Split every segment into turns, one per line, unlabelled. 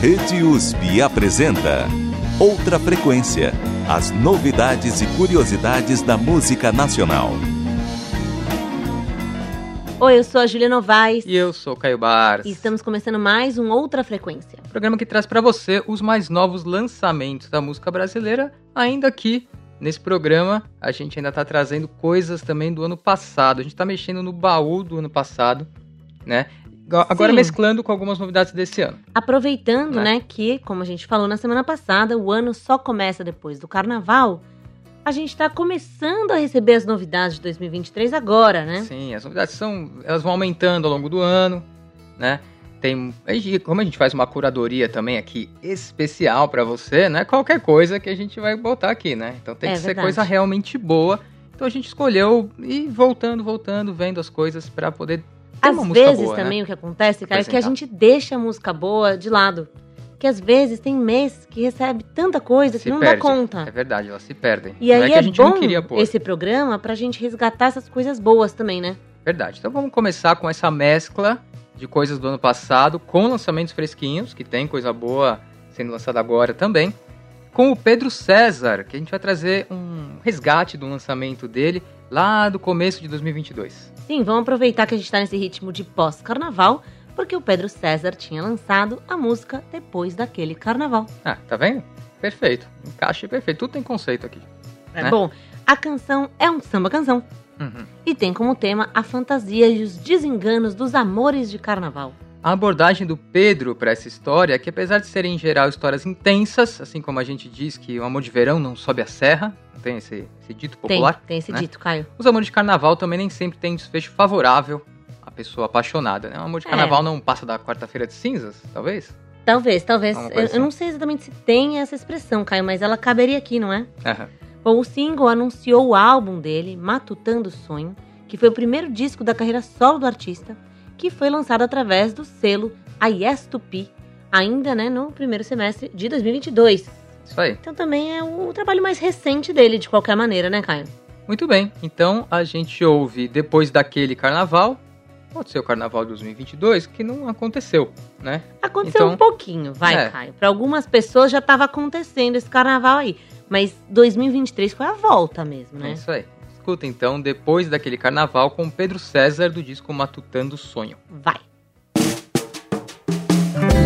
Rede USP apresenta Outra Frequência as novidades e curiosidades da música nacional.
Oi, eu sou a Julia Novaes.
E eu sou o Caio Bars.
E estamos começando mais um Outra Frequência.
Programa que traz para você os mais novos lançamentos da música brasileira, ainda que nesse programa a gente ainda está trazendo coisas também do ano passado. A gente está mexendo no baú do ano passado, né? Agora Sim. mesclando com algumas novidades desse ano.
Aproveitando, né? né, que, como a gente falou na semana passada, o ano só começa depois do carnaval. A gente está começando a receber as novidades de 2023 agora, né?
Sim, as novidades são, elas vão aumentando ao longo do ano, né? Tem, como a gente faz uma curadoria também aqui especial para você, né? Qualquer coisa que a gente vai botar aqui, né? Então tem é que verdade. ser coisa realmente boa. Então a gente escolheu ir voltando, voltando, vendo as coisas para poder
às vezes boa, né? também né? o que acontece, cara, é que a gente deixa a música boa de lado. Que às vezes tem mês que recebe tanta coisa se que não perde. dá conta.
É verdade, elas se perdem.
E não aí é, é bom esse programa pra gente resgatar essas coisas boas também, né?
Verdade. Então vamos começar com essa mescla de coisas do ano passado, com lançamentos fresquinhos, que tem coisa boa sendo lançada agora também. Com o Pedro César, que a gente vai trazer um resgate do lançamento dele lá do começo de 2022.
Sim, vamos aproveitar que a gente está nesse ritmo de pós-carnaval, porque o Pedro César tinha lançado a música depois daquele carnaval.
Ah, tá vendo? Perfeito. Encaixe perfeito. Tudo tem conceito aqui.
É né? bom. A canção é um samba-canção. Uhum. E tem como tema a fantasia e os desenganos dos amores de carnaval.
A abordagem do Pedro para essa história é que, apesar de serem em geral histórias intensas, assim como a gente diz que o amor de verão não sobe a serra, tem esse, esse dito popular?
Tem, tem esse
né?
dito, Caio.
Os amores de carnaval também nem sempre têm desfecho favorável à pessoa apaixonada, né? O amor de é. carnaval é. não passa da quarta-feira de cinzas, talvez?
Talvez, talvez. Eu, assim. eu, não sei exatamente se tem essa expressão, Caio, mas ela caberia aqui, não é? Uhum. Bom, o single anunciou o álbum dele, Matutando Sonho, que foi o primeiro disco da carreira solo do artista, que foi lançado através do selo A Yes to P, ainda né, no primeiro semestre de 2022.
Isso aí.
Então também é o trabalho mais recente dele, de qualquer maneira, né, Caio?
Muito bem. Então a gente ouve depois daquele carnaval. Pode ser o carnaval de 2022, que não aconteceu, né?
Aconteceu
então,
um pouquinho, vai, é. Caio. Para algumas pessoas já estava acontecendo esse carnaval aí. Mas 2023 foi a volta mesmo, né?
É isso aí. Escuta então, depois daquele carnaval, com Pedro César do disco Matutando Sonho.
Vai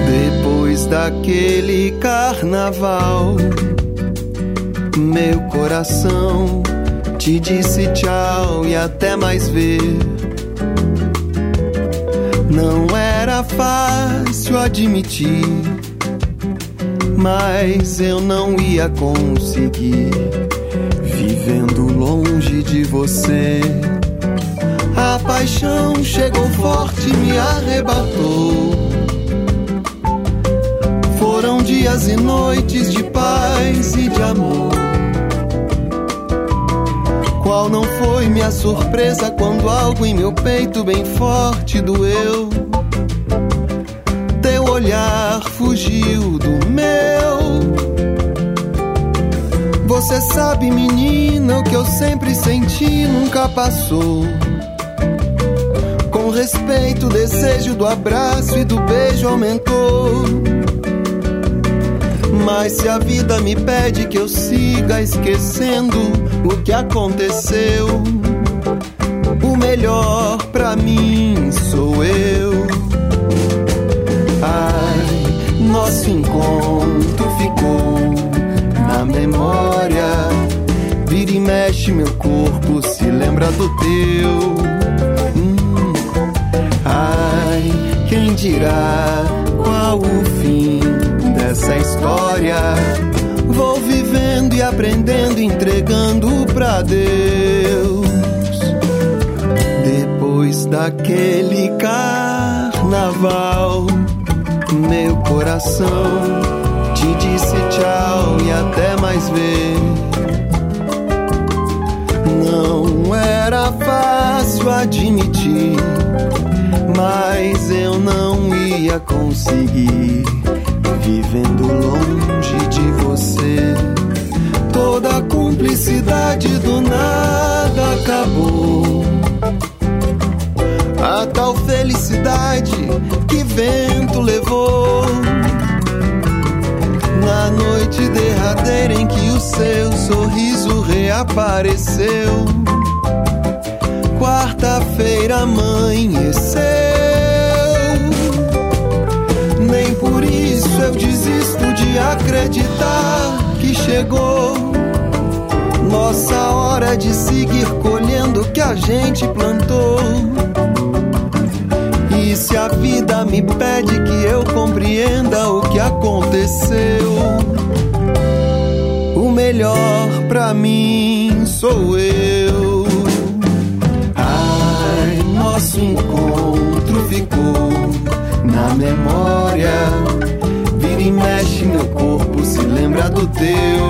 depois daquele carnaval, meu coração te disse tchau e até mais ver. Não era fácil admitir, mas eu não ia conseguir vivendo longe de você. A paixão chegou forte me arrebatou foram dias e noites de paz e de amor. Qual não foi minha surpresa quando algo em meu peito bem forte doeu? Teu olhar fugiu do meu. Sabe, menina, o que eu sempre senti nunca passou. Com respeito, o desejo do abraço e do beijo aumentou. Mas se a vida me pede que eu siga esquecendo o que aconteceu, o melhor pra mim sou eu. Ai, nosso encontro ficou na memória. Vira e mexe meu corpo, se lembra do teu. Hum, ai, quem dirá qual o fim? essa história. Vou vivendo e aprendendo, entregando pra Deus. Depois daquele carnaval, meu coração tchau e até mais ver. Não era fácil admitir, mas eu não ia conseguir vivendo longe de você. Toda a cumplicidade do nada acabou. A tal felicidade que vento levou. Na noite derradeira em que o seu sorriso reapareceu. Quarta-feira amanheceu. Nem por isso eu desisto de acreditar que chegou nossa hora de seguir colhendo o que a gente plantou. E se a vida me pede que eu compreenda o que aconteceu, o melhor pra mim sou eu. Ai, nosso encontro ficou na memória. Vira e mexe meu corpo, se lembra do teu.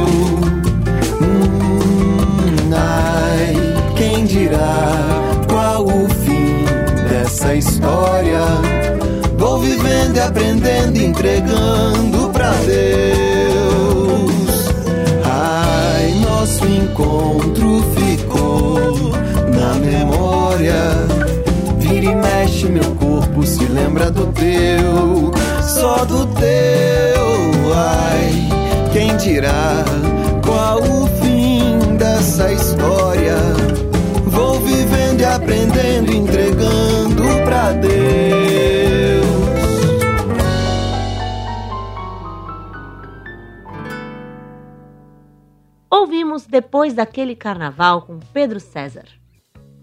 Hum, ai, quem dirá essa história. Vou vivendo e aprendendo, entregando pra Deus. Ai, nosso encontro ficou na memória. Vira e mexe meu corpo, se lembra do teu, só do teu. Ai, quem dirá qual o fim dessa história? Vou vivendo e aprendendo, entregando pra Deus.
Ouvimos depois daquele carnaval com Pedro César.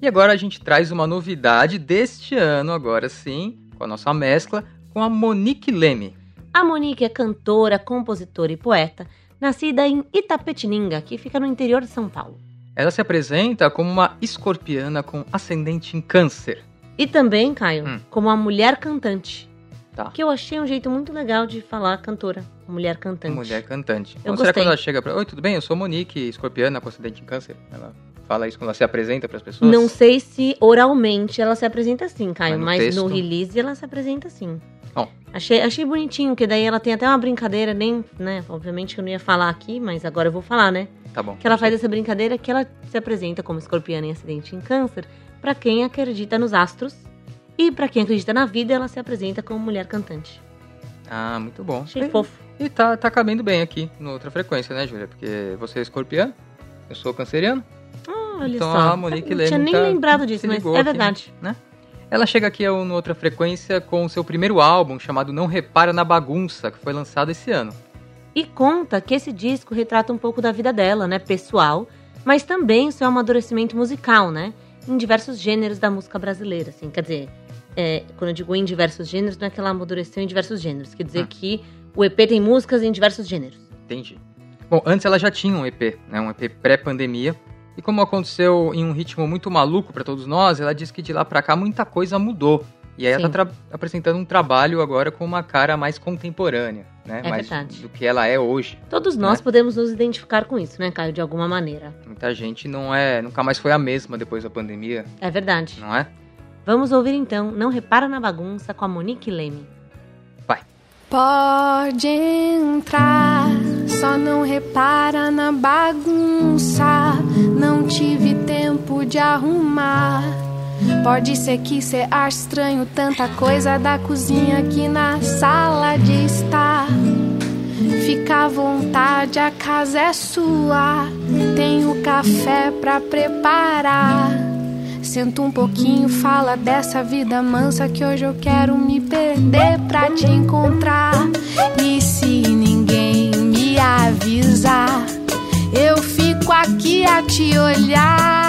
E agora a gente traz uma novidade deste ano, agora sim, com a nossa mescla, com a Monique Leme.
A Monique é cantora, compositora e poeta, nascida em Itapetininga, que fica no interior de São Paulo.
Ela se apresenta como uma escorpiana com ascendente em câncer.
E também, Caio, hum. como uma mulher cantante. Tá. Que eu achei um jeito muito legal de falar cantora. Mulher cantante.
Mulher cantante. Eu então, será que quando ela chega pra. Oi, tudo bem? Eu sou Monique, escorpiana com ascendente em câncer. Ela fala isso quando ela se apresenta para as pessoas?
Não sei se oralmente ela se apresenta assim, Caio, mas no, mas no release ela se apresenta assim. Achei, achei bonitinho, que daí ela tem até uma brincadeira, nem, né? Obviamente que eu não ia falar aqui, mas agora eu vou falar, né?
Tá bom.
Que ela faz essa brincadeira que ela se apresenta como escorpiana em acidente em câncer para quem acredita nos astros e para quem acredita na vida, ela se apresenta como mulher cantante.
Ah, muito bom.
Achei e, fofo.
E tá, tá cabendo bem aqui, no outra frequência, né, Júlia? Porque você é escorpiano, eu sou canceriano.
Ah, olha então, só. a Monique Não tinha nem tá, lembrado disso, mas é verdade.
né? Ela chega aqui no Outra Frequência com o seu primeiro álbum, chamado Não Repara na Bagunça, que foi lançado esse ano.
E conta que esse disco retrata um pouco da vida dela, né, pessoal, mas também o seu amadurecimento musical, né, em diversos gêneros da música brasileira, assim, quer dizer, é, quando eu digo em diversos gêneros, não é que ela amadureceu em diversos gêneros, quer dizer hum. que o EP tem músicas em diversos gêneros.
Entendi. Bom, antes ela já tinha um EP, né, um EP pré-pandemia, e como aconteceu em um ritmo muito maluco para todos nós, ela disse que de lá para cá muita coisa mudou. E aí Sim. ela tá apresentando um trabalho agora com uma cara mais contemporânea, né?
É
mais
verdade.
do que ela é hoje.
Todos nós né? podemos nos identificar com isso, né, Caio, de alguma maneira.
Muita gente não é, nunca mais foi a mesma depois da pandemia.
É verdade.
Não é?
Vamos ouvir então Não Repara na Bagunça com a Monique Leme.
Vai.
Pode entrar, só não repara na bagunça. Não tive tempo de arrumar Pode ser que cê ache estranho tanta coisa da cozinha aqui na sala de estar. Fica à vontade, a casa é sua. Tenho café pra preparar. Senta um pouquinho, fala dessa vida mansa que hoje eu quero me perder pra te encontrar. E se ninguém me avisar, eu fico aqui a te olhar.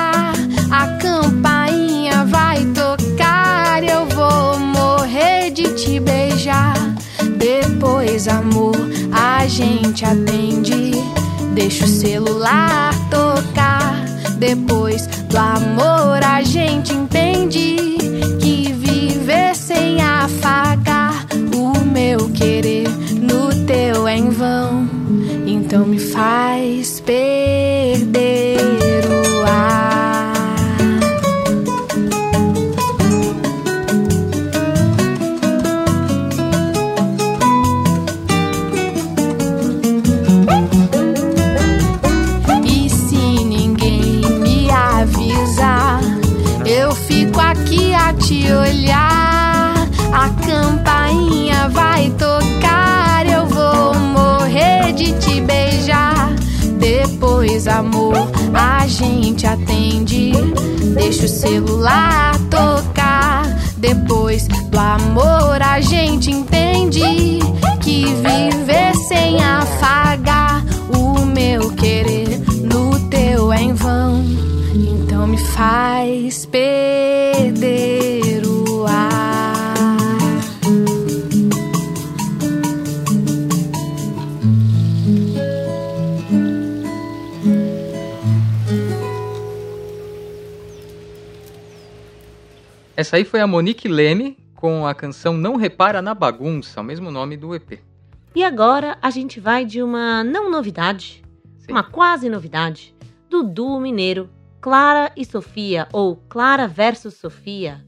Beijar. Depois, amor, a gente atende. Deixa o celular tocar. Depois do amor, a gente entende que viver sem afagar o meu querer no teu é em vão. Então me faz perder amor, a gente atende. Deixa o celular tocar. Depois do amor, a gente entende que viver sem afagar o meu querer no teu é em vão. Então me faz perder
Essa aí foi a Monique Leme com a canção Não Repara na Bagunça, o mesmo nome do EP.
E agora a gente vai de uma não novidade, Sim. uma quase novidade, do duo mineiro Clara e Sofia, ou Clara versus Sofia,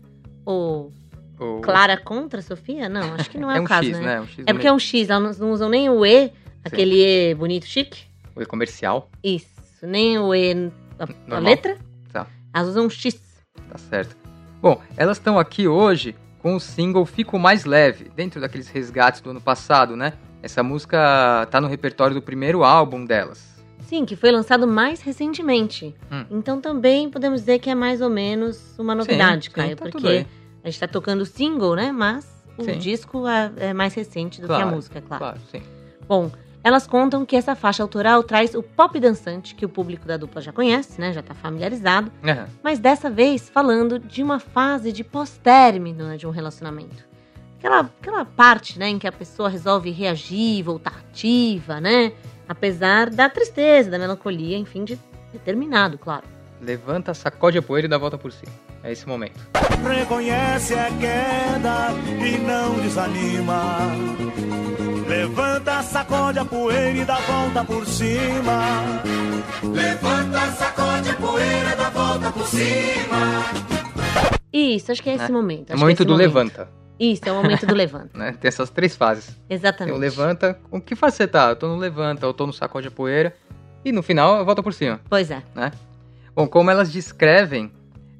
ou ou... Clara contra Sofia? Não, acho que não é, é
um
o caso,
X,
né?
né? Um X
é porque é um X, elas não usam nem o E, Sim. aquele E bonito, chique.
O E comercial.
Isso, nem o E, a, a letra. Tá. Elas usam um X.
Tá certo. Bom, elas estão aqui hoje com o single Fico Mais Leve, dentro daqueles resgates do ano passado, né? Essa música tá no repertório do primeiro álbum delas.
Sim, que foi lançado mais recentemente. Hum. Então também podemos dizer que é mais ou menos uma novidade, sim, Caio, sim, tá porque a gente tá tocando o single, né? Mas o sim. disco é, é, mais recente do claro, que a música, é claro.
Claro, sim.
Bom, elas contam que essa faixa autoral traz o pop dançante que o público da dupla já conhece, né? Já está familiarizado. Uhum. Mas dessa vez falando de uma fase de pós-término né, de um relacionamento. Aquela, aquela parte, né, em que a pessoa resolve reagir, voltar ativa, né? Apesar da tristeza, da melancolia, enfim, de determinado, claro.
Levanta, sacode a poeira e dá a volta por cima. É esse momento.
Reconhece a queda e não desanima Levanta, sacode a poeira e dá volta por cima. Levanta, sacode a poeira e dá volta por cima.
Isso, acho que é esse é. momento.
É o momento
é
do momento. levanta.
Isso, é o momento do levanta.
né? Tem essas três fases.
Exatamente.
Tem o levanta, com que fase você tá? Eu tô no levanta, eu tô no sacode a poeira. E no final, volta por cima.
Pois é.
Né? Bom, como elas descrevem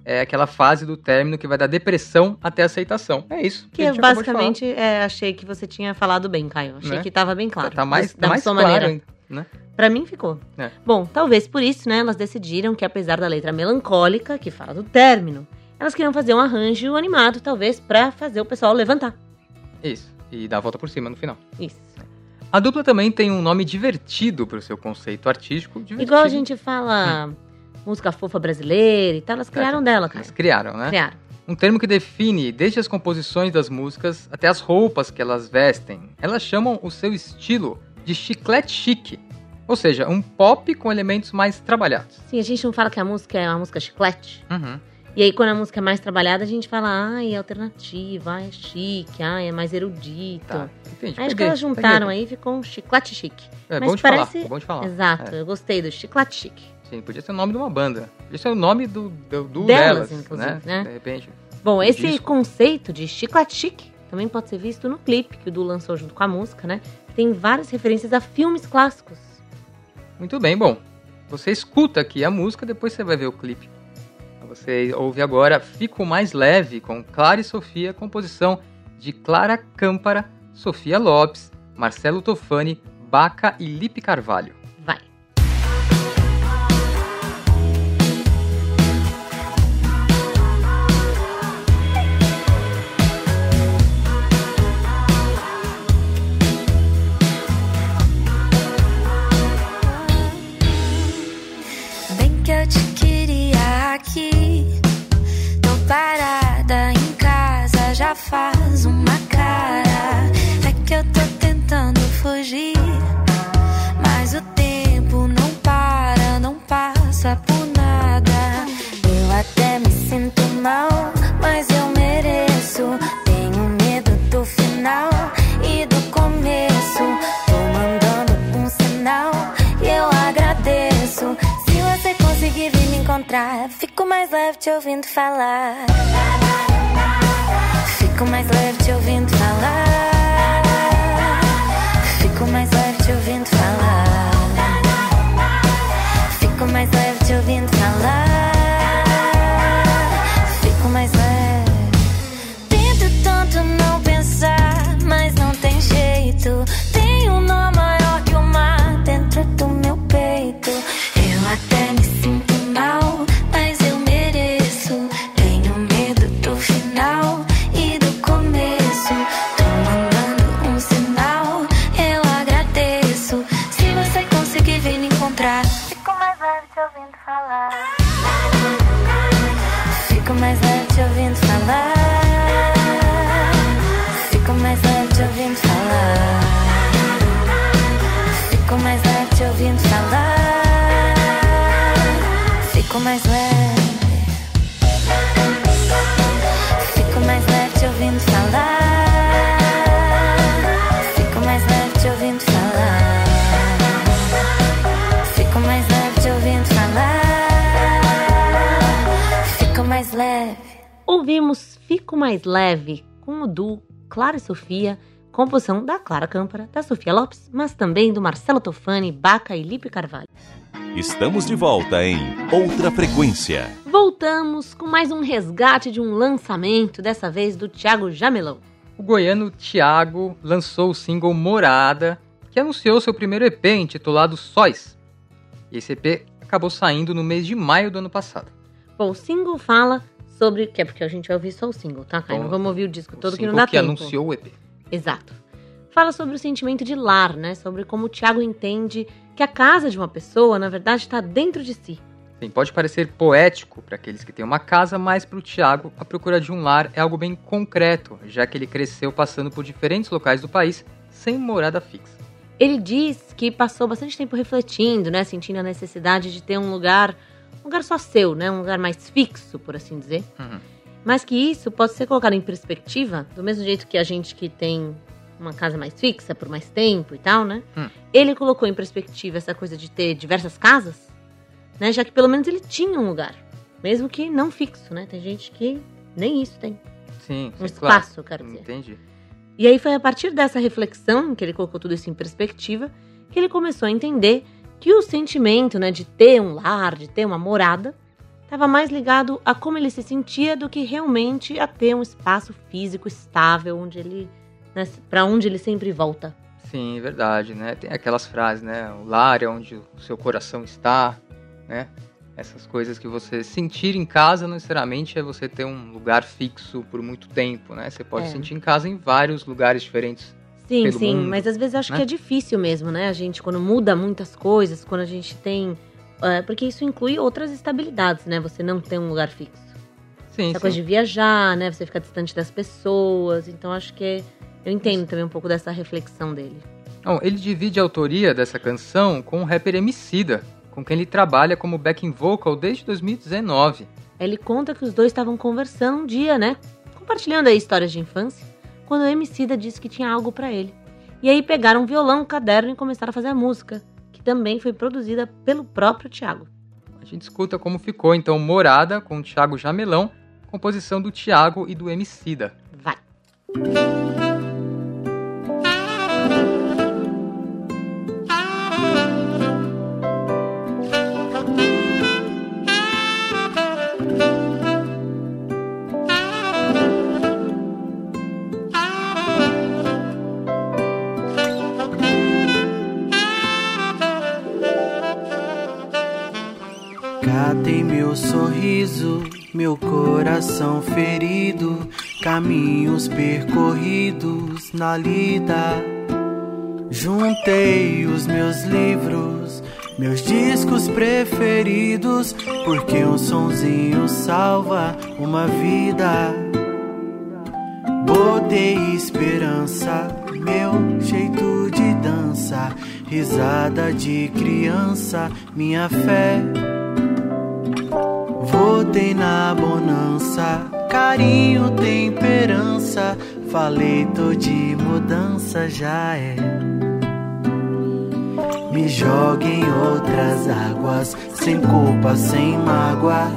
é aquela fase do término que vai da depressão até a aceitação. É isso.
Que, que eu basicamente é, achei que você tinha falado bem, Caio. Achei né? que estava bem claro.
Tá mais, da, tá mais sua claro maneira. Ainda, né?
Pra mim ficou. É. Bom, talvez por isso, né, elas decidiram que apesar da letra melancólica, que fala do término, elas queriam fazer um arranjo animado, talvez, para fazer o pessoal levantar.
Isso. E dar a volta por cima no final.
Isso.
A dupla também tem um nome divertido pro seu conceito artístico. Divertido.
Igual a gente fala. Hum música fofa brasileira e tal, elas criaram é, dela, cara.
Elas criaram, né?
Criaram.
Um termo que define desde as composições das músicas até as roupas que elas vestem. Elas chamam o seu estilo de chiclete chique. Ou seja, um pop com elementos mais trabalhados.
Sim, a gente não fala que a música é uma música chiclete.
Uhum.
E aí, quando a música é mais trabalhada, a gente fala, ai, é alternativa, ai, é chique, ai, é mais erudito. Tá, entendi. Aí acho que elas juntaram peguei. aí ficou um chiclete chique.
É Mas bom de parece... falar, é bom de falar.
Exato, é. eu gostei do chiclete chique.
Sim, podia ser o nome de uma banda. Podia ser o nome do, do, do delas, delas né? né? De repente.
Bom, esse disco. conceito de chiclete chique também pode ser visto no clipe que o Du lançou junto com a música, né? Tem várias referências a filmes clássicos.
Muito bem, bom. Você escuta aqui a música, depois você vai ver o clipe. Você ouve agora Fico Mais Leve, com Clara e Sofia, composição de Clara Câmpara, Sofia Lopes, Marcelo Tofani, Baca e Lipe Carvalho.
Mal, mas eu mereço. Tenho medo do final e do começo. Tô mandando um sinal e eu agradeço. Se você conseguir vir me encontrar, fico mais leve te ouvindo falar. Fico mais leve te ouvindo falar. Fico mais leve te ouvindo falar. Fico mais leve te ouvindo falar. Mais Leve
com o Du Clara e Sofia, composição da Clara Câmpara, da Sofia Lopes, mas também do Marcelo Tofani, Baca e Lipe Carvalho.
Estamos de volta em Outra Frequência.
Voltamos com mais um resgate de um lançamento, dessa vez do Thiago Jamelão.
O goiano Thiago lançou o single Morada, que anunciou seu primeiro EP intitulado Sóis. E esse EP acabou saindo no mês de maio do ano passado.
Bom, o single fala sobre. Que é porque a gente vai ouvir só o single, tá, Caio? Não vamos ouvir o disco
o
todo que não dá
que
tempo.
anunciou o EP.
Exato. Fala sobre o sentimento de lar, né? Sobre como o Tiago entende que a casa de uma pessoa, na verdade, está dentro de si.
Sim, pode parecer poético para aqueles que têm uma casa, mas para o Tiago, a procura de um lar é algo bem concreto, já que ele cresceu passando por diferentes locais do país sem morada fixa.
Ele diz que passou bastante tempo refletindo, né? Sentindo a necessidade de ter um lugar um lugar só seu, né? Um lugar mais fixo, por assim dizer. Uhum. Mas que isso pode ser colocado em perspectiva, do mesmo jeito que a gente que tem uma casa mais fixa por mais tempo e tal, né? Hum. Ele colocou em perspectiva essa coisa de ter diversas casas, né? Já que pelo menos ele tinha um lugar, mesmo que não fixo, né? Tem gente que nem isso tem.
Sim,
um espaço,
claro.
quero dizer.
Entendi.
E aí foi a partir dessa reflexão que ele colocou tudo isso em perspectiva que ele começou a entender que o sentimento né, de ter um lar, de ter uma morada, estava mais ligado a como ele se sentia do que realmente a ter um espaço físico estável onde ele né, para onde ele sempre volta.
Sim, verdade, né? Tem aquelas frases, né? O lar é onde o seu coração está, né? Essas coisas que você sentir em casa não necessariamente é você ter um lugar fixo por muito tempo, né? Você pode é. sentir em casa em vários lugares diferentes
Sim, sim, mundo, mas às vezes eu acho né? que é difícil mesmo, né? A gente, quando muda muitas coisas, quando a gente tem. É, porque isso inclui outras estabilidades, né? Você não tem um lugar fixo.
Sim,
Essa
sim.
coisa de viajar, né? Você ficar distante das pessoas. Então acho que eu entendo também um pouco dessa reflexão dele.
Bom, ele divide a autoria dessa canção com o rapper Emicida, com quem ele trabalha como backing vocal desde 2019.
Ele conta que os dois estavam conversando um dia, né? Compartilhando aí histórias de infância quando o Emicida disse que tinha algo para ele. E aí pegaram um violão, um caderno e começaram a fazer a música, que também foi produzida pelo próprio Tiago.
A gente escuta como ficou então Morada com o Thiago Jamelão, composição do Tiago e do Emicida.
Vai.
Meu coração ferido, caminhos percorridos na lida. Juntei os meus livros, meus discos preferidos, porque um sonzinho salva uma vida. Botei esperança, meu jeito de dança, risada de criança, minha fé Votei na bonança, carinho, temperança. Falei, tô de mudança, já é. Me jogue em outras águas, sem culpa, sem mágoa.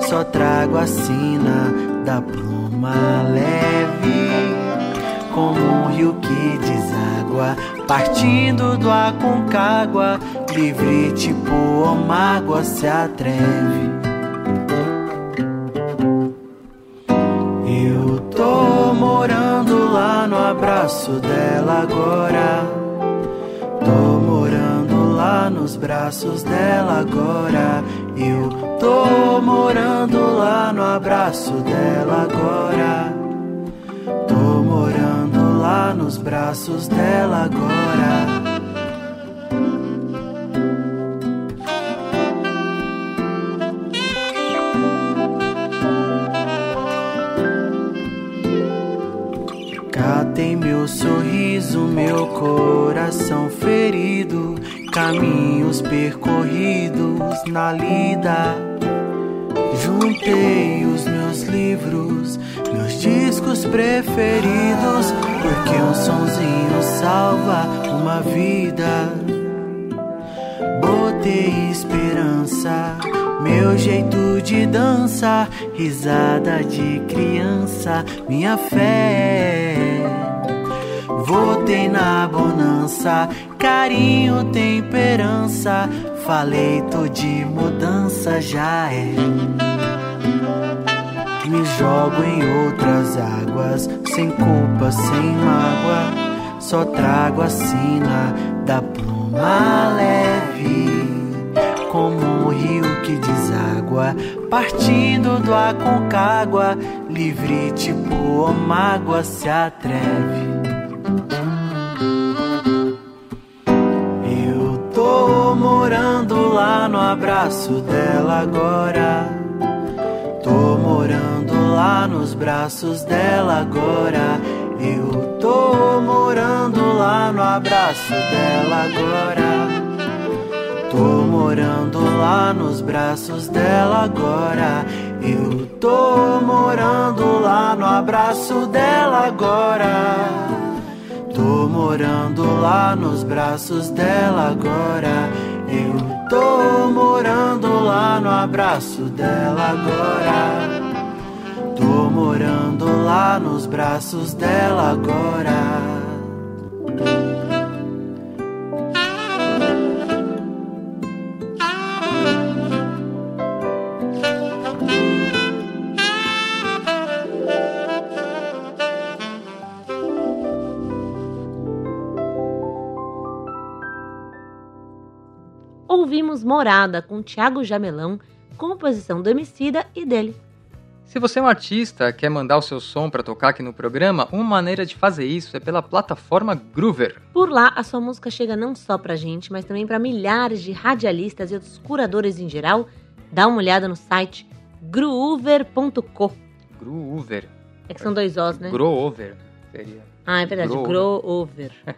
Só trago a sina da pluma leve, como um rio que deságua, partindo do Aconcagua. Livre tipo mágoa se atreve. Abraço dela agora. Tô morando lá nos braços dela agora. Eu tô morando lá no abraço dela agora. Tô morando lá nos braços dela agora. Meu sorriso, meu coração ferido, caminhos percorridos na lida. Juntei os meus livros, meus discos preferidos, porque um sonzinho salva uma vida. Botei esperança meu jeito de dança, risada de criança, minha fé. Votei na bonança, carinho, temperança. Falei, tô de mudança, já é. Me jogo em outras águas, sem culpa, sem mágoa. Só trago a sina da pluma leve como um rio que deságua, partindo do Aconcagua, livre tipo mágoa se atreve. Morando lá no abraço dela agora. Tô morando lá nos braços dela agora. Eu tô morando lá no abraço dela agora. Tô morando lá nos braços dela agora. Eu tô morando lá no abraço dela agora. Tô morando lá nos braços dela agora. Eu tô morando lá no abraço dela agora. Tô morando lá nos braços dela agora.
Ouvimos Morada com Tiago Jamelão, composição do Emicida e dele.
Se você é um artista quer mandar o seu som para tocar aqui no programa, uma maneira de fazer isso é pela plataforma Groover.
Por lá, a sua música chega não só pra gente, mas também para milhares de radialistas e outros curadores em geral. Dá uma olhada no site groover.co.
Groover.
É que são dois Os, né?
Groover seria.
Ah, é verdade, Groover.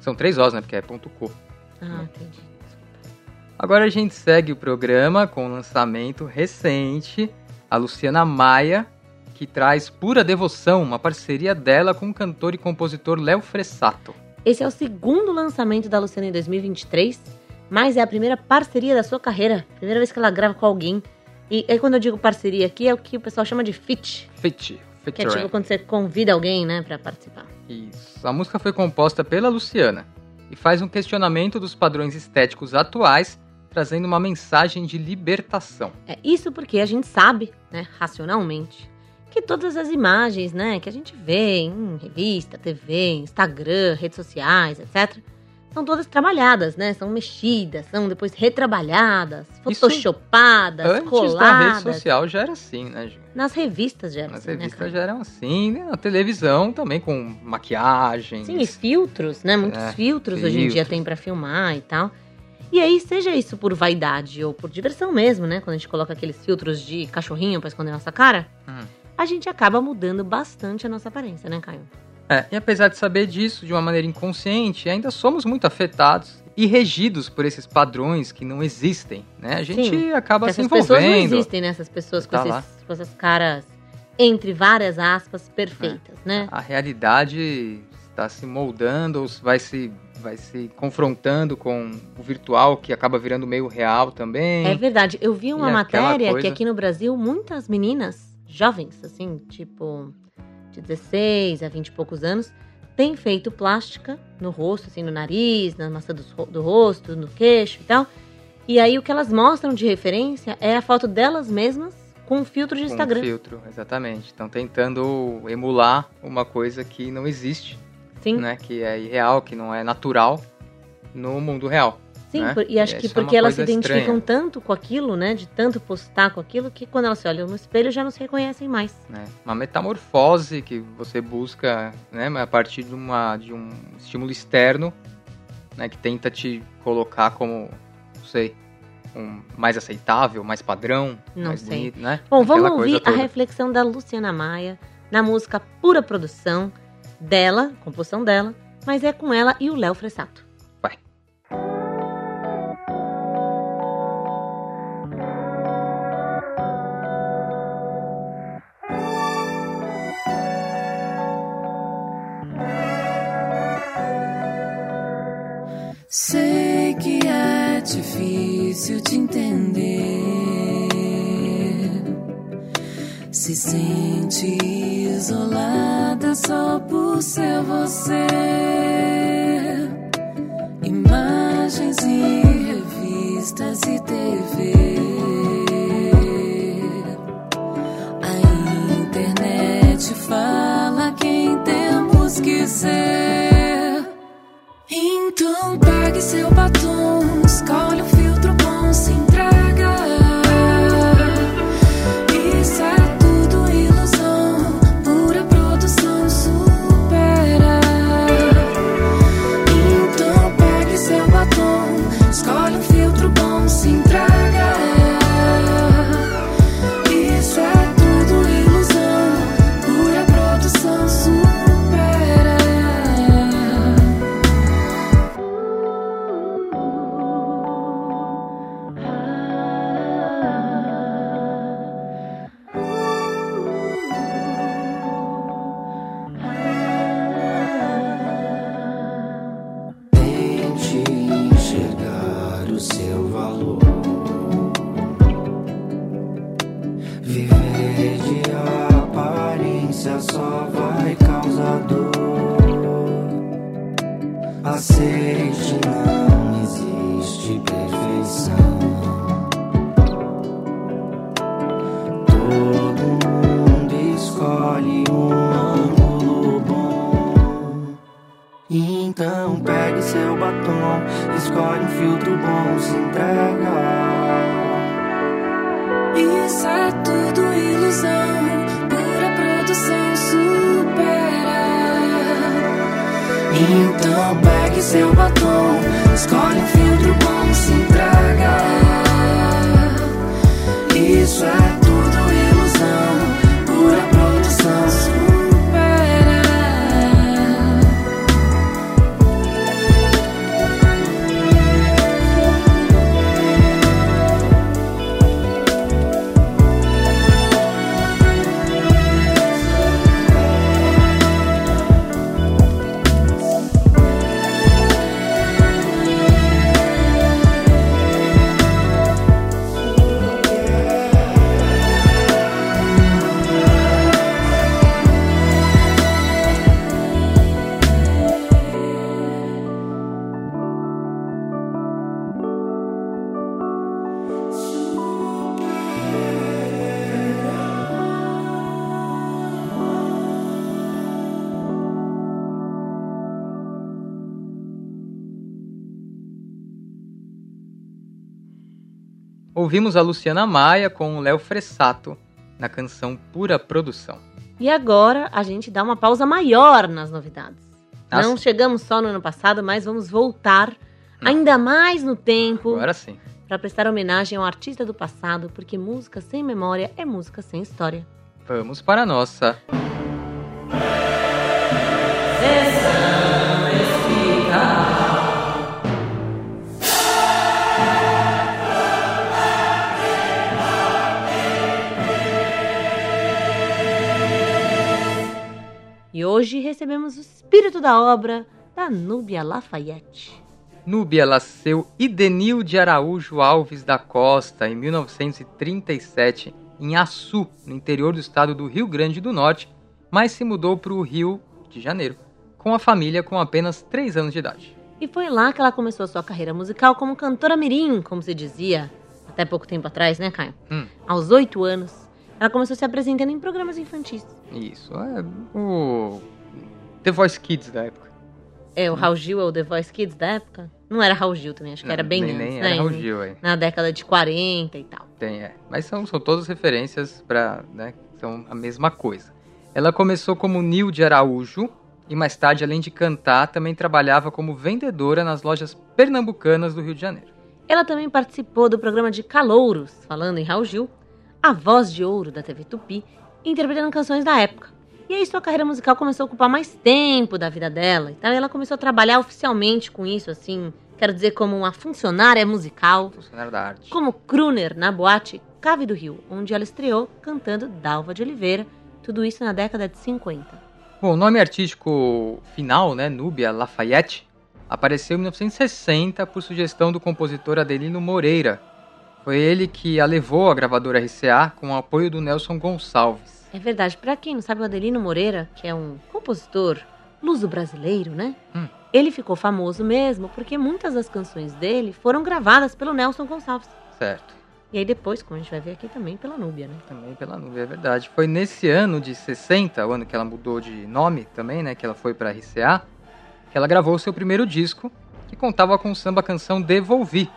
são três Os, né? Porque é ponto .co.
Ah, entendi.
Agora a gente segue o programa com o lançamento recente, a Luciana Maia, que traz Pura Devoção, uma parceria dela com o cantor e compositor Léo Fressato.
Esse é o segundo lançamento da Luciana em 2023, mas é a primeira parceria da sua carreira, primeira vez que ela grava com alguém. E aí quando eu digo parceria aqui, é o que o pessoal chama de fit.
Fit.
Featuring. Que é tipo quando você convida alguém, né, para participar.
Isso. A música foi composta pela Luciana e faz um questionamento dos padrões estéticos atuais trazendo uma mensagem de libertação.
É isso porque a gente sabe, né, racionalmente, que todas as imagens, né, que a gente vê em revista, TV, Instagram, redes sociais, etc, são todas trabalhadas, né? São mexidas, são depois retrabalhadas, photoshopadas,
Isso, antes
coladas.
da rede social já era assim, né, Ju?
Nas revistas já era
Nas
assim,
revistas
né,
já eram assim, né? na televisão também com maquiagem.
Sim, e filtros, né? Muitos é, filtros, filtros hoje em dia tem para filmar e tal. E aí, seja isso por vaidade ou por diversão mesmo, né? Quando a gente coloca aqueles filtros de cachorrinho pra esconder nossa cara, uhum. a gente acaba mudando bastante a nossa aparência, né, Caio?
É, e apesar de saber disso de uma maneira inconsciente, ainda somos muito afetados e regidos por esses padrões que não existem, né? A gente Sim, acaba se envolvendo.
Essas pessoas não existem, né? Essas pessoas com, tá esses, com essas caras, entre várias aspas, perfeitas,
é.
né?
A realidade está se moldando ou vai se vai se confrontando com o virtual, que acaba virando meio real também.
É verdade. Eu vi uma matéria coisa... que aqui no Brasil, muitas meninas jovens, assim, tipo de 16 a 20 e poucos anos, têm feito plástica no rosto, assim, no nariz, na maçã do, do rosto, no queixo e tal. E aí o que elas mostram de referência é a foto delas mesmas com um filtro de Instagram.
Com um filtro, exatamente. Estão tentando emular uma coisa que não existe.
Sim.
Né, que é irreal, que não é natural no mundo real.
Sim,
né?
e acho que é porque elas se identificam estranha. tanto com aquilo, né? De tanto postar com aquilo, que quando elas se olham no espelho já não se reconhecem mais.
É, uma metamorfose que você busca, né? A partir de, uma, de um estímulo externo, né? Que tenta te colocar como, não sei, um, mais aceitável, mais padrão,
não
mais
sei.
bonito, né?
Bom, Aquela vamos ouvir a reflexão da Luciana Maia na música Pura Produção dela, composição dela, mas é com ela e o Léo Fressato.
see.
Ouvimos a Luciana Maia com o Léo Fressato na canção Pura Produção.
E agora a gente dá uma pausa maior nas novidades. Nossa. Não chegamos só no ano passado, mas vamos voltar ainda mais no tempo.
Agora sim.
Para prestar homenagem ao artista do passado, porque música sem memória é música sem história.
Vamos para a nossa.
Hoje recebemos o espírito da obra da Núbia Lafayette.
Núbia nasceu Idenil de Araújo Alves da Costa em 1937 em Açu, no interior do estado do Rio Grande do Norte, mas se mudou para o Rio de Janeiro com a família com apenas 3 anos de idade.
E foi lá que ela começou a sua carreira musical como cantora mirim, como se dizia até pouco tempo atrás, né, Caio? Hum. Aos 8 anos, ela começou se apresentando em programas infantis.
Isso, é o The Voice Kids da época.
É, o Raul Gil é o The Voice Kids da época? Não era Raul Gil também, acho que era bem
nem,
antes,
nem né? Era Raul Gil, é.
Na década de 40 e tal.
Tem, é. Mas são, são todas referências para, né, são a mesma coisa. Ela começou como Nil de Araújo e mais tarde, além de cantar, também trabalhava como vendedora nas lojas pernambucanas do Rio de Janeiro.
Ela também participou do programa de Calouros, falando em Raul Gil, a voz de ouro da TV Tupi, interpretando canções da época. E aí sua carreira musical começou a ocupar mais tempo da vida dela. Então ela começou a trabalhar oficialmente com isso, assim, quero dizer, como uma funcionária musical.
Funcionária da arte.
Como crooner na boate Cave do Rio, onde ela estreou cantando Dalva de Oliveira, tudo isso na década de 50.
Bom, o nome artístico final, né, Núbia Lafayette, apareceu em 1960 por sugestão do compositor Adelino Moreira. Foi ele que a levou à gravadora RCA com o apoio do Nelson Gonçalves.
É verdade. Para quem não sabe, o Adelino Moreira, que é um compositor luso-brasileiro, né? Hum. Ele ficou famoso mesmo porque muitas das canções dele foram gravadas pelo Nelson Gonçalves.
Certo.
E aí depois, como a gente vai ver aqui, também pela Núbia, né?
Também pela Núbia, é verdade. Foi nesse ano de 60, o ano que ela mudou de nome também, né? Que ela foi para RCA, que ela gravou o seu primeiro disco, que contava com o samba canção Devolvi,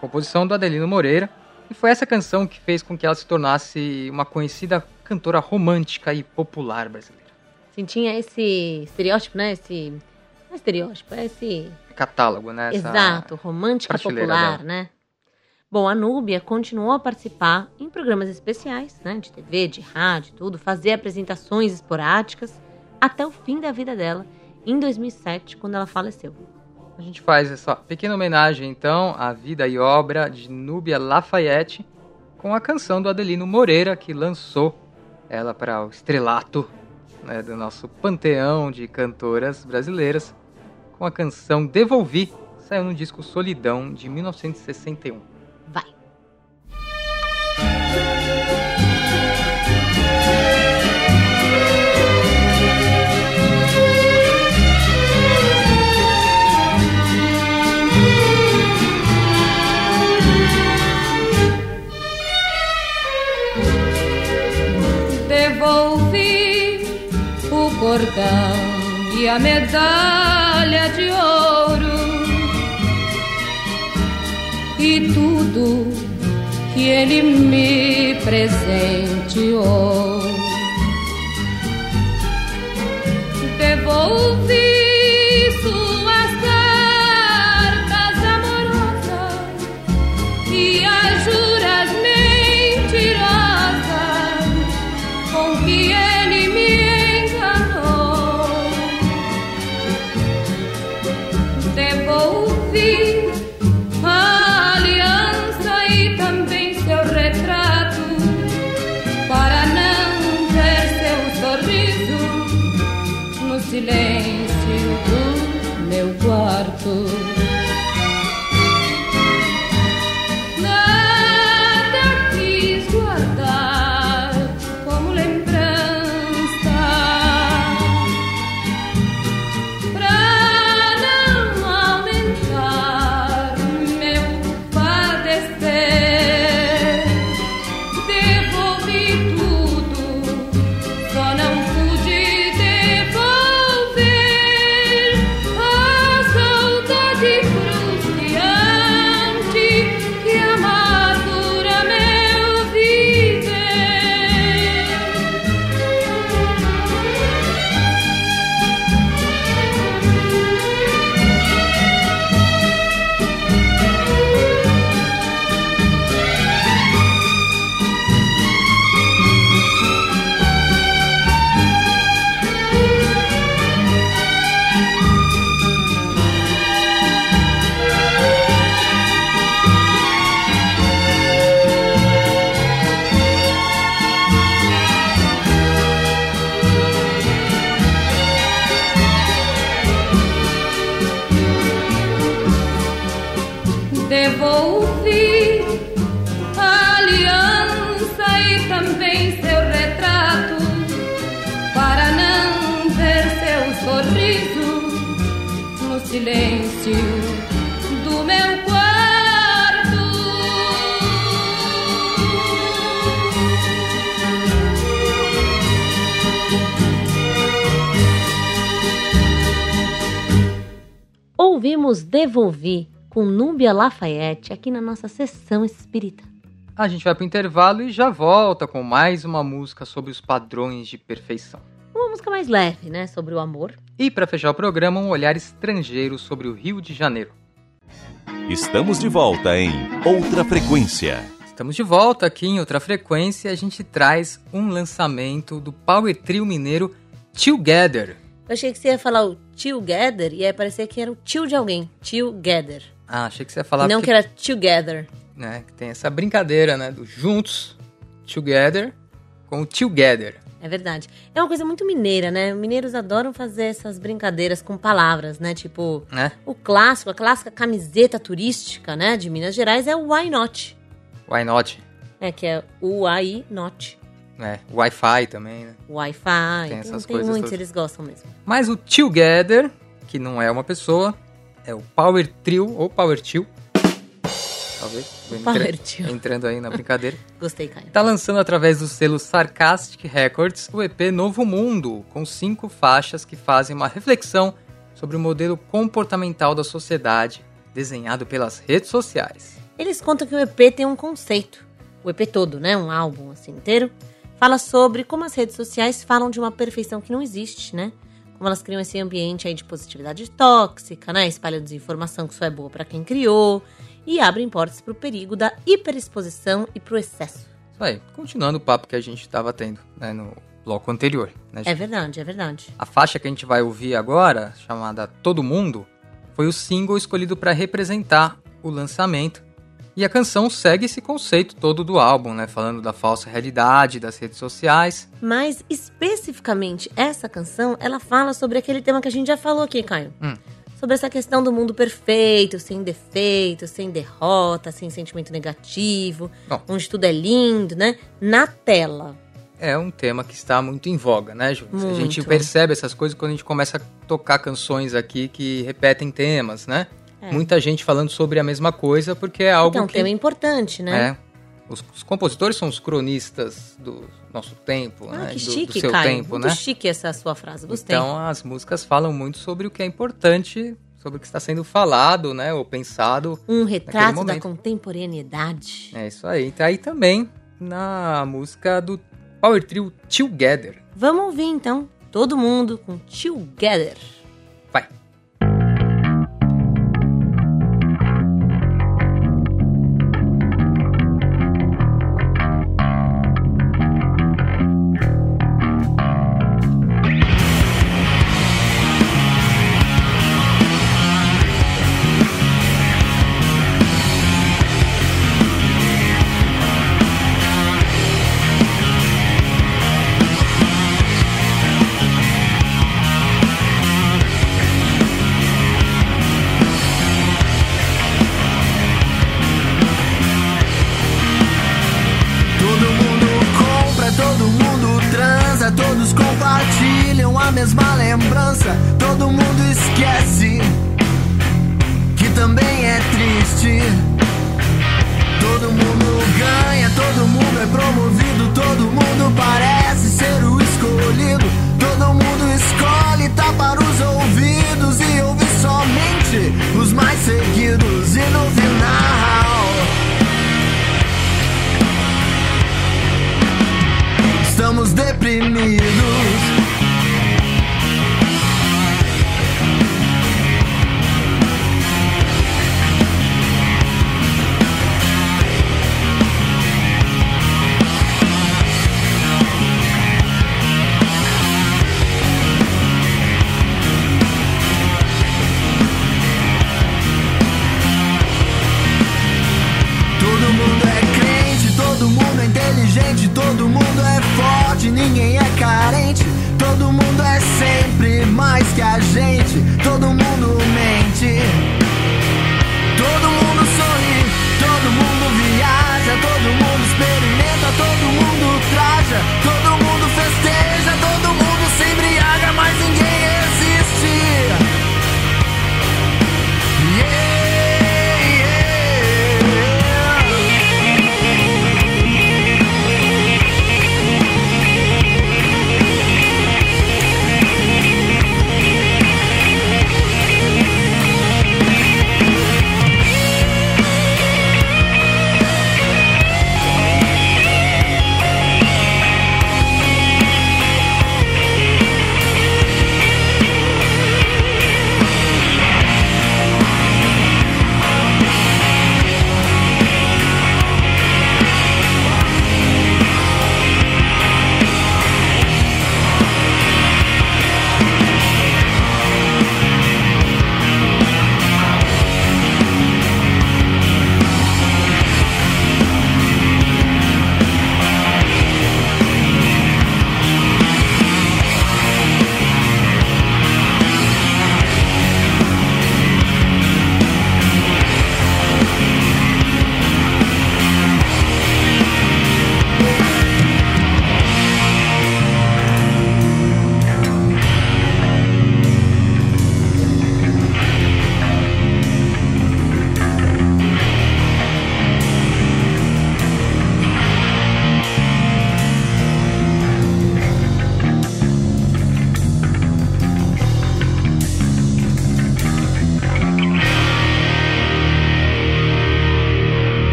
composição do Adelino Moreira, e foi essa canção que fez com que ela se tornasse uma conhecida cantora romântica e popular brasileira.
Sim, tinha esse estereótipo, né? Esse. Não é estereótipo, é esse.
Catálogo, né? Essa
Exato, romântica popular, dela. né? Bom, a Núbia continuou a participar em programas especiais, né? De TV, de rádio, tudo, fazer apresentações esporádicas até o fim da vida dela, em 2007, quando ela faleceu.
A gente faz essa pequena homenagem, então, à vida e obra de Núbia Lafayette com a canção do Adelino Moreira, que lançou ela para o estrelato né, do nosso panteão de cantoras brasileiras, com a canção Devolvi, saiu no disco Solidão de 1961.
Cordão e a medalha de ouro e tudo que ele me presenteou.
Ouvimos Devolvi com Núbia Lafayette aqui na nossa sessão espírita.
A gente vai para o intervalo e já volta com mais uma música sobre os padrões de perfeição.
Uma música mais leve, né, sobre o amor.
E para fechar o programa, um olhar estrangeiro sobre o Rio de Janeiro.
Estamos de volta em Outra Frequência.
estamos de volta aqui em outra frequência. A gente traz um lançamento do Power Trio mineiro Together.
Eu achei que você ia falar o Together e ia parecer que era o tio de alguém. Together.
Ah, achei que você ia falar.
Não porque... que era Together.
Né, que tem essa brincadeira, né? Do juntos, Together, com o Together.
É verdade. É uma coisa muito mineira, né? Mineiros adoram fazer essas brincadeiras com palavras, né? Tipo, é? o clássico, a clássica camiseta turística, né? De Minas Gerais é o Why Not.
Why Not.
É, que é o Why Not.
É, Wi-Fi também, né?
Wi-Fi. Tem essas tem, coisas. muitos, todas. eles gostam mesmo.
Mas o Together, que não é uma pessoa, é o Power Trio ou Power Trio. Talvez.
Trio.
Entrando aí na brincadeira.
Gostei, Caio.
Tá lançando através do selo Sarcastic Records o EP Novo Mundo, com cinco faixas que fazem uma reflexão sobre o modelo comportamental da sociedade desenhado pelas redes sociais.
Eles contam que o EP tem um conceito, o EP todo, né, um álbum assim inteiro, fala sobre como as redes sociais falam de uma perfeição que não existe, né? Como elas criam esse ambiente aí de positividade tóxica, né? Espalham desinformação que só é boa para quem criou e abrem portas para o perigo da hiperexposição e para o excesso.
Isso aí, continuando o papo que a gente estava tendo né, no bloco anterior. Né,
é verdade, é verdade.
A faixa que a gente vai ouvir agora, chamada Todo Mundo, foi o single escolhido para representar o lançamento e a canção segue esse conceito todo do álbum, né? Falando da falsa realidade das redes sociais.
Mas especificamente essa canção, ela fala sobre aquele tema que a gente já falou aqui, Caio. Hum. Sobre essa questão do mundo perfeito, sem defeito, sem derrota, sem sentimento negativo, Bom. onde tudo é lindo, né? Na tela.
É um tema que está muito em voga, né, Ju? A gente percebe essas coisas quando a gente começa a tocar canções aqui que repetem temas, né? É. Muita gente falando sobre a mesma coisa, porque é algo
então,
que...
é um tema importante, né?
É. Os, os, compositores são os cronistas do nosso tempo,
ah,
né?
Que chique, do, do seu Caio. tempo, muito né? chique essa sua frase, gostei.
Então, as músicas falam muito sobre o que é importante, sobre o que está sendo falado, né? Ou pensado.
Um retrato da contemporaneidade.
É isso aí. Tá aí também na música do Power Trio Together.
Vamos ouvir então, todo mundo com Together.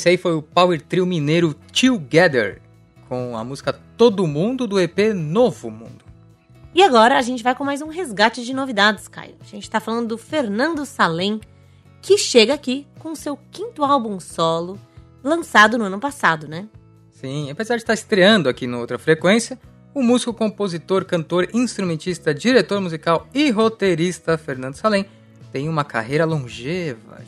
Esse aí foi o Power Trio mineiro Together, com a música Todo Mundo do EP Novo Mundo.
E agora a gente vai com mais um resgate de novidades, Caio. A gente está falando do Fernando Salem, que chega aqui com seu quinto álbum solo, lançado no ano passado, né?
Sim, apesar de estar estreando aqui no Outra Frequência, o músico, compositor, cantor, instrumentista, diretor musical e roteirista Fernando Salem tem uma carreira longeva.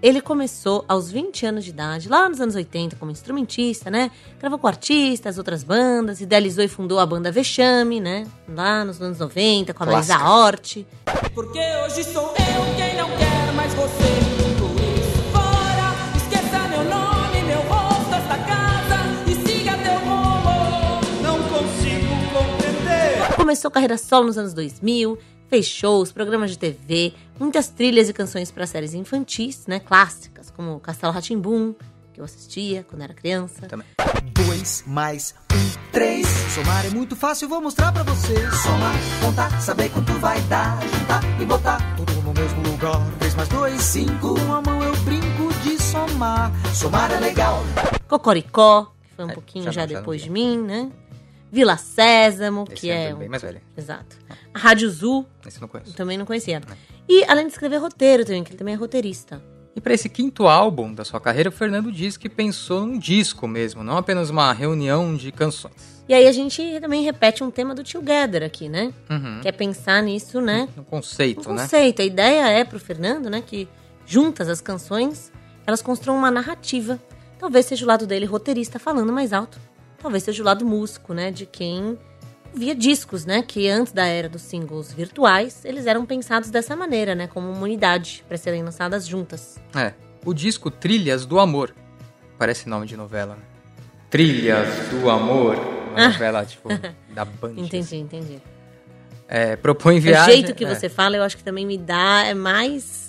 Ele começou aos 20 anos de idade, lá nos anos 80, como instrumentista, né? Gravou com artistas, outras bandas, idealizou e fundou a banda Vexame, né? Lá nos anos 90, com a Marisa Hort. Porque hoje sou eu quem não quer mais você. Começou carreira solo nos anos 2000, fez shows, programas de TV, muitas trilhas e canções para séries infantis, né, clássicas, como Castelo Ratimbum, que eu assistia quando era criança.
Também. Dois mais um, três. Somar é muito fácil, vou mostrar pra você. Somar, contar, saber quanto vai dar, juntar e botar tudo no mesmo lugar. Três mais dois, cinco. Com a mão eu brinco de somar. Somar é legal.
Cocoricó, que foi um é, pouquinho já, já depois de mim, né? Vila Sésamo,
Esse
que é.
é bem mais velho.
Exato. A Rádio Zul.
Esse não conheço.
Também não conhecia. Não. E além de escrever roteiro também, que ele também é roteirista.
E para esse quinto álbum da sua carreira, o Fernando diz que pensou num disco mesmo, não apenas uma reunião de canções.
E aí a gente também repete um tema do Together aqui, né? Uhum. Que é pensar nisso, né?
No conceito,
no né? conceito. A ideia é pro Fernando, né, que juntas as canções, elas construam uma narrativa. Talvez seja o lado dele roteirista falando mais alto talvez seja o lado músico, né? De quem via discos, né? Que antes da era dos singles virtuais, eles eram pensados dessa maneira, né? Como uma unidade, para serem lançadas juntas.
É. O disco Trilhas do Amor. Parece nome de novela, né? Trilhas do Amor. Uma ah. novela, tipo, da Band.
Entendi, assim. entendi.
É, propõe viagem...
O jeito que é. você fala, eu acho que também me dá é mais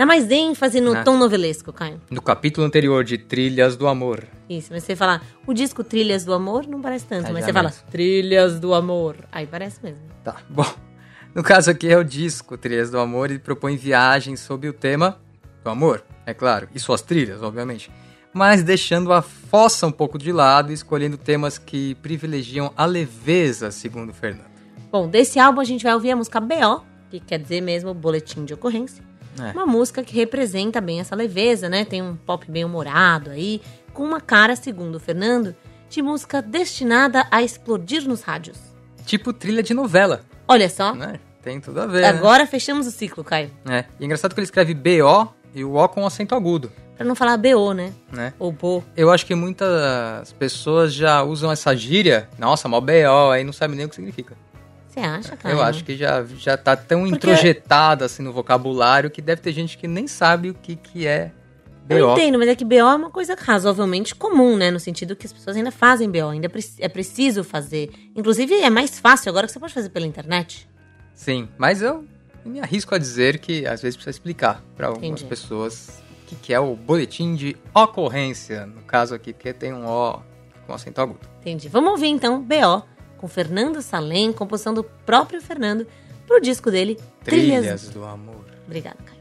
Dá mais ênfase no né? tom novelesco, Caio.
No capítulo anterior de Trilhas do Amor.
Isso, mas você falar o disco Trilhas do Amor não parece tanto, é, mas você mesmo. fala Trilhas do Amor. Aí parece mesmo.
Tá, bom. No caso aqui é o disco Trilhas do Amor e propõe viagens sob o tema do amor, é claro, e suas trilhas, obviamente. Mas deixando a fossa um pouco de lado e escolhendo temas que privilegiam a leveza, segundo Fernando.
Bom, desse álbum a gente vai ouvir a música BO, que quer dizer mesmo Boletim de Ocorrência é. Uma música que representa bem essa leveza, né? Tem um pop bem humorado aí, com uma cara, segundo o Fernando, de música destinada a explodir nos rádios.
Tipo trilha de novela.
Olha só.
Né? Tem tudo a ver.
Né? Agora né? fechamos o ciclo, Caio.
É. E é engraçado que ele escreve BO e o O com acento agudo.
Pra não falar BO, né?
né?
Ou BO.
Eu acho que muitas pessoas já usam essa gíria. Nossa, mal BO, aí não sabe nem o que significa.
Você acha, cara?
Eu acho que já, já tá tão Porque... introjetado assim no vocabulário que deve ter gente que nem sabe o que, que é BO.
Eu entendo, mas é que BO é uma coisa razoavelmente comum, né? No sentido que as pessoas ainda fazem BO, ainda é preciso fazer. Inclusive, é mais fácil agora que você pode fazer pela internet.
Sim, mas eu me arrisco a dizer que às vezes precisa explicar para algumas pessoas o que, que é o boletim de ocorrência, no caso aqui, porque tem um O com acento agudo.
Entendi. Vamos ouvir então BO com Fernando Salem, composição do próprio Fernando, pro disco dele
Trilhas, Trilhas do Amor.
Obrigada, Caio.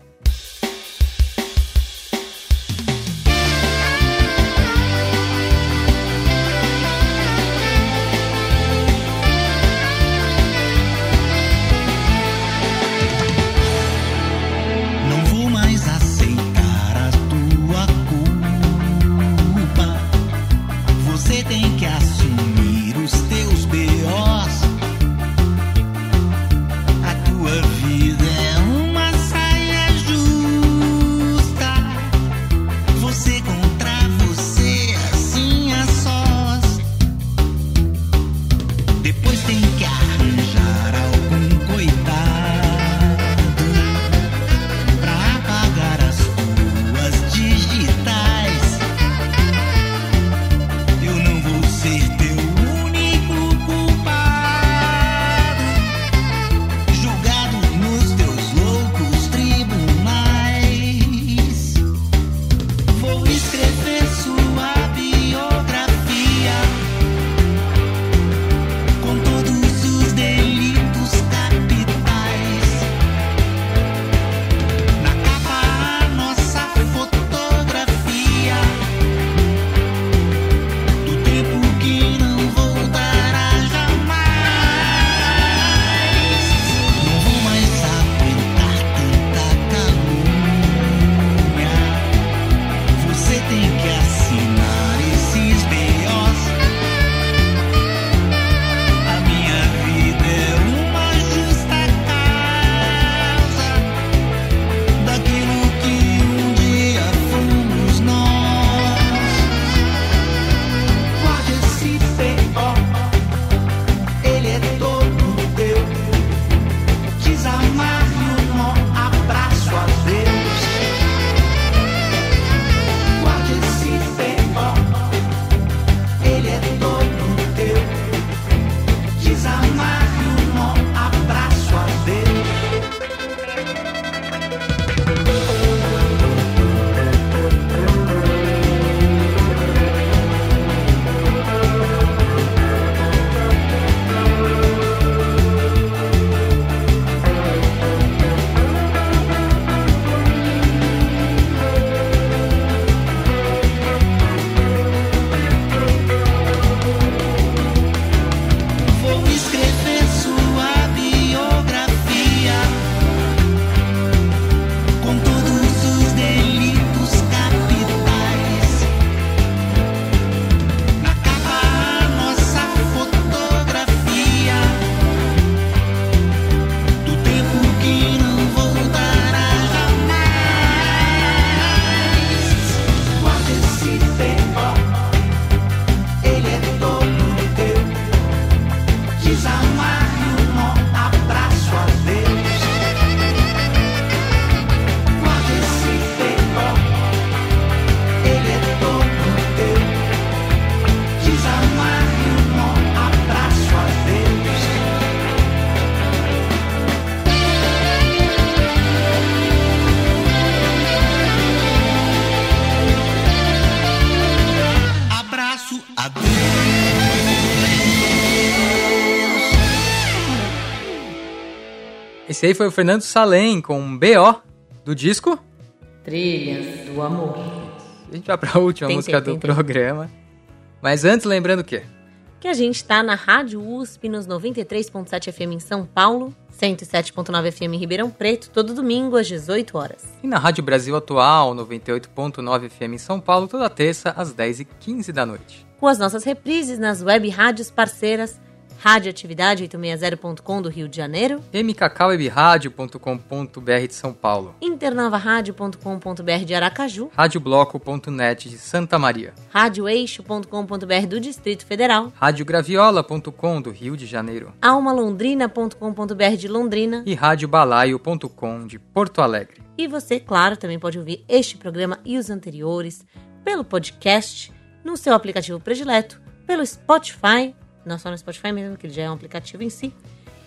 Esse aí foi o Fernando Salem com um BO do disco
Trilhas do Amor.
A gente vai pra última tentei, música do tentei. programa. Mas antes, lembrando o quê?
Que a gente tá na Rádio USP nos 93.7 FM em São Paulo, 107.9 FM em Ribeirão Preto, todo domingo às 18 horas.
E na Rádio Brasil Atual, 98.9 FM em São Paulo, toda terça às 10h15 da noite.
Com as nossas reprises nas web rádios parceiras Radioatividade 860.com do Rio de Janeiro,
mkkwebradio.com.br de São Paulo,
internavaradio.com.br de Aracaju,
radiobloco.net de Santa Maria,
radioeixo.com.br do Distrito Federal,
radiograviola.com do Rio de Janeiro,
almalondrina.com.br de Londrina.
E radiobalaio.com de Porto Alegre.
E você, claro, também pode ouvir este programa e os anteriores pelo podcast, no seu aplicativo predileto, pelo Spotify não só no Spotify mesmo, que ele já é um aplicativo em si,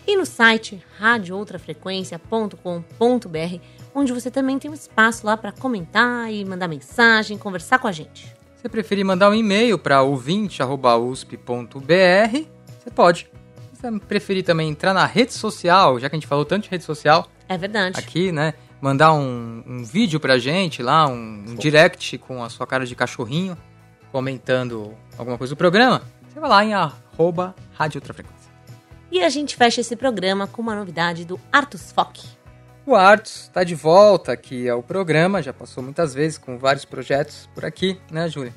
e no site radioutrafrequência.com.br, onde você também tem um espaço lá para comentar e mandar mensagem, conversar com a gente.
Se preferir mandar um e-mail para ouvinte@usp.br, você pode. Se preferir também entrar na rede social, já que a gente falou tanto de rede social.
É verdade.
Aqui, né? Mandar um, um vídeo pra gente lá, um, um direct com a sua cara de cachorrinho, comentando alguma coisa do programa. Você vai lá em arroba Rádio Outra Frequência.
E a gente fecha esse programa com uma novidade do Artus Fock.
O Artus está de volta aqui ao programa, já passou muitas vezes com vários projetos por aqui, né, Júlia?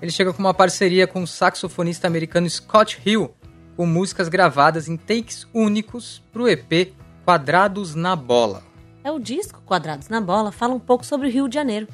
Ele chega com uma parceria com o saxofonista americano Scott Hill, com músicas gravadas em takes únicos para o EP Quadrados na Bola.
É o disco Quadrados na Bola fala um pouco sobre o Rio de Janeiro,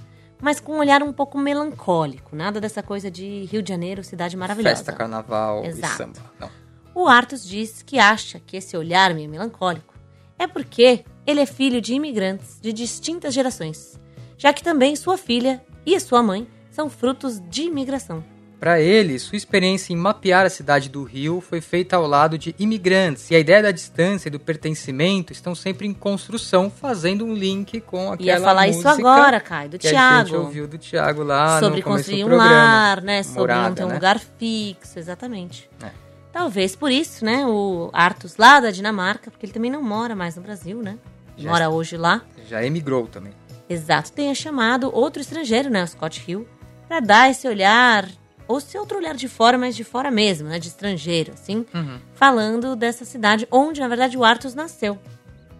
mas com um olhar um pouco melancólico. Nada dessa coisa de Rio de Janeiro, cidade maravilhosa.
Festa, carnaval Exato. e samba. Não.
O Artus diz que acha que esse olhar meio melancólico é porque ele é filho de imigrantes de distintas gerações, já que também sua filha e sua mãe são frutos de imigração.
Para ele, sua experiência em mapear a cidade do Rio foi feita ao lado de imigrantes, e a ideia da distância e do pertencimento estão sempre em construção, fazendo um link com aquela
Ia falar
música
isso agora, Caio, do
que
Thiago.
a gente ouviu do Thiago lá
Sobre
no começo
construir
do
um lar,
né?
Sobre Morada, não ter um né? lugar fixo, exatamente. É. Talvez por isso, né, o Artus lá da Dinamarca, porque ele também não mora mais no Brasil, né? Já mora hoje lá.
Já emigrou também.
Exato, tenha chamado outro estrangeiro, né, o Scott Hill, para dar esse olhar ou se outro olhar de fora, mas de fora mesmo, né? De estrangeiro, assim. Uhum. Falando dessa cidade onde, na verdade, o Artus nasceu.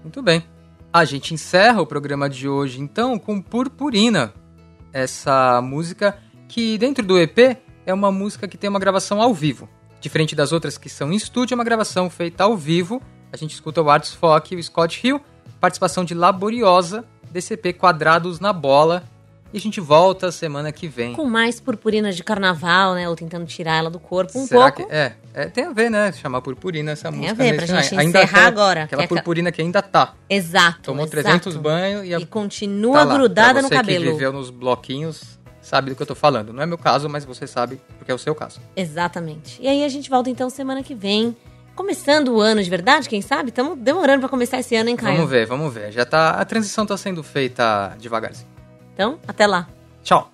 Muito bem. A gente encerra o programa de hoje, então, com Purpurina. Essa música que, dentro do EP, é uma música que tem uma gravação ao vivo. Diferente das outras que são em estúdio, é uma gravação feita ao vivo. A gente escuta o Artus Fock e o Scott Hill. Participação de Laboriosa, EP Quadrados na Bola, e a gente volta semana que vem.
Com mais purpurina de carnaval, né? Ou tentando tirar ela do corpo um
Será
pouco.
Que, é, é, tem a ver, né? Chamar purpurina essa
tem
música.
Tem a ver, pra gente ainda encerrar agora.
Aquela purpurina que ainda tá.
Exato.
Tomou
exato.
300 banhos e, a,
e continua tá grudada no cabelo.
Você que viveu nos bloquinhos sabe do que eu tô falando. Não é meu caso, mas você sabe porque é o seu caso.
Exatamente. E aí a gente volta então semana que vem. Começando o ano de verdade, quem sabe? Estamos demorando para começar esse ano, hein, Caio?
Vamos ver, vamos ver. Já tá, a transição tá sendo feita devagarzinho.
Então, até lá.
Tchau.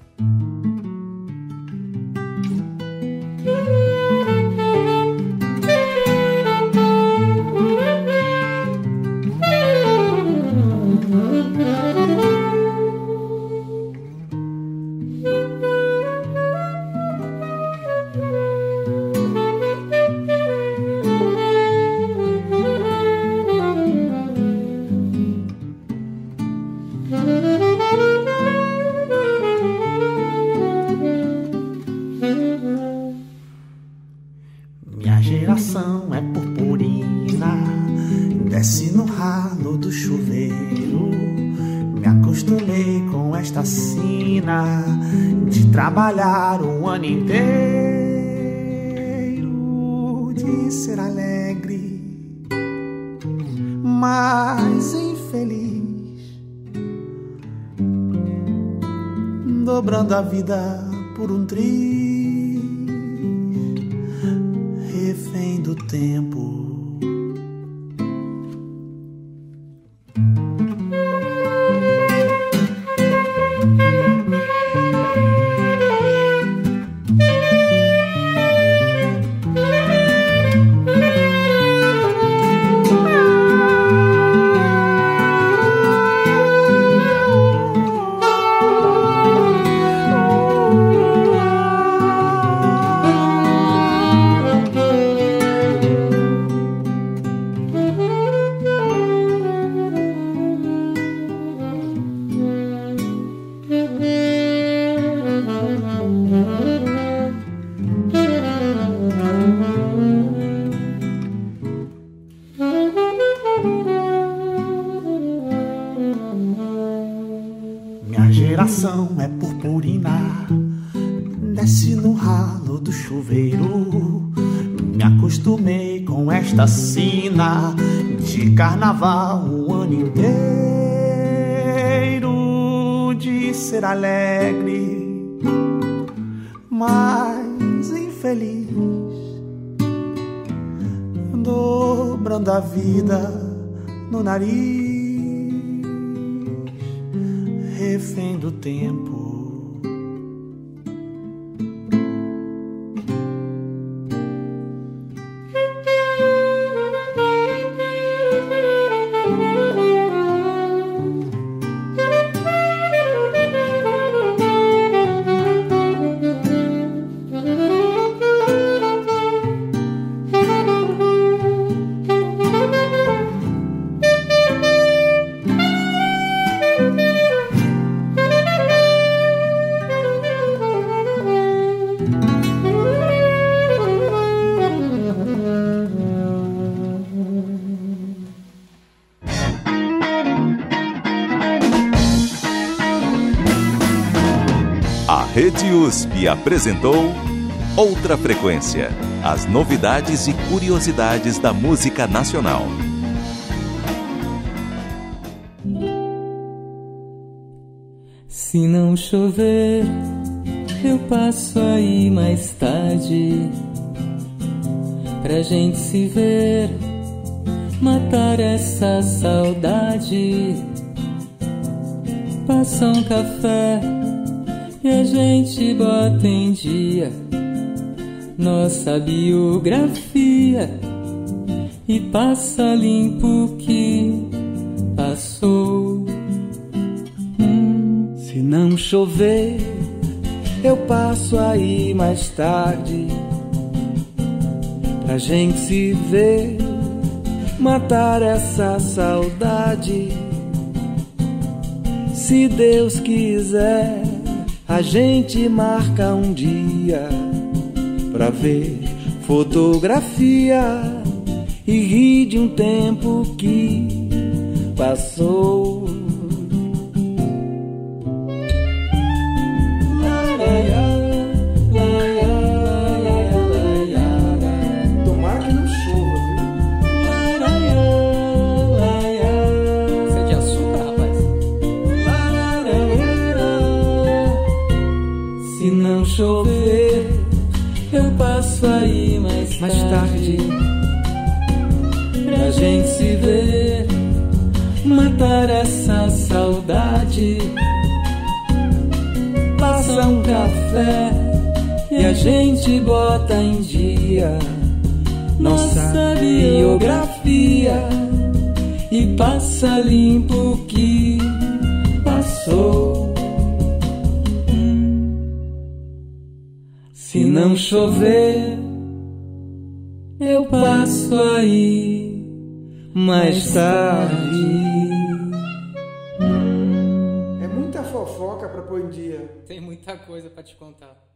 operação é purpurina. Desce no ralo do chuveiro.
Me acostumei com esta sina de carnaval o ano inteiro. De ser alegre, mas infeliz. Dobrando a vida no nariz refém do tempo
USP apresentou Outra Frequência as novidades e curiosidades da música nacional.
Se não chover, eu passo aí mais tarde pra gente se ver, matar essa saudade. Passa um café e a gente bota em dia nossa biografia e passa limpo que passou.
Hum. Se não chover, eu passo aí mais tarde pra gente se ver, matar essa saudade. Se Deus quiser a gente marca um dia pra ver fotografia e rir de um tempo que passou. Saudade. Passa um café e a gente bota em dia nossa biografia e passa limpo o que passou. Se não chover eu passo aí mais tarde.
Em dia.
Tem muita coisa para te contar.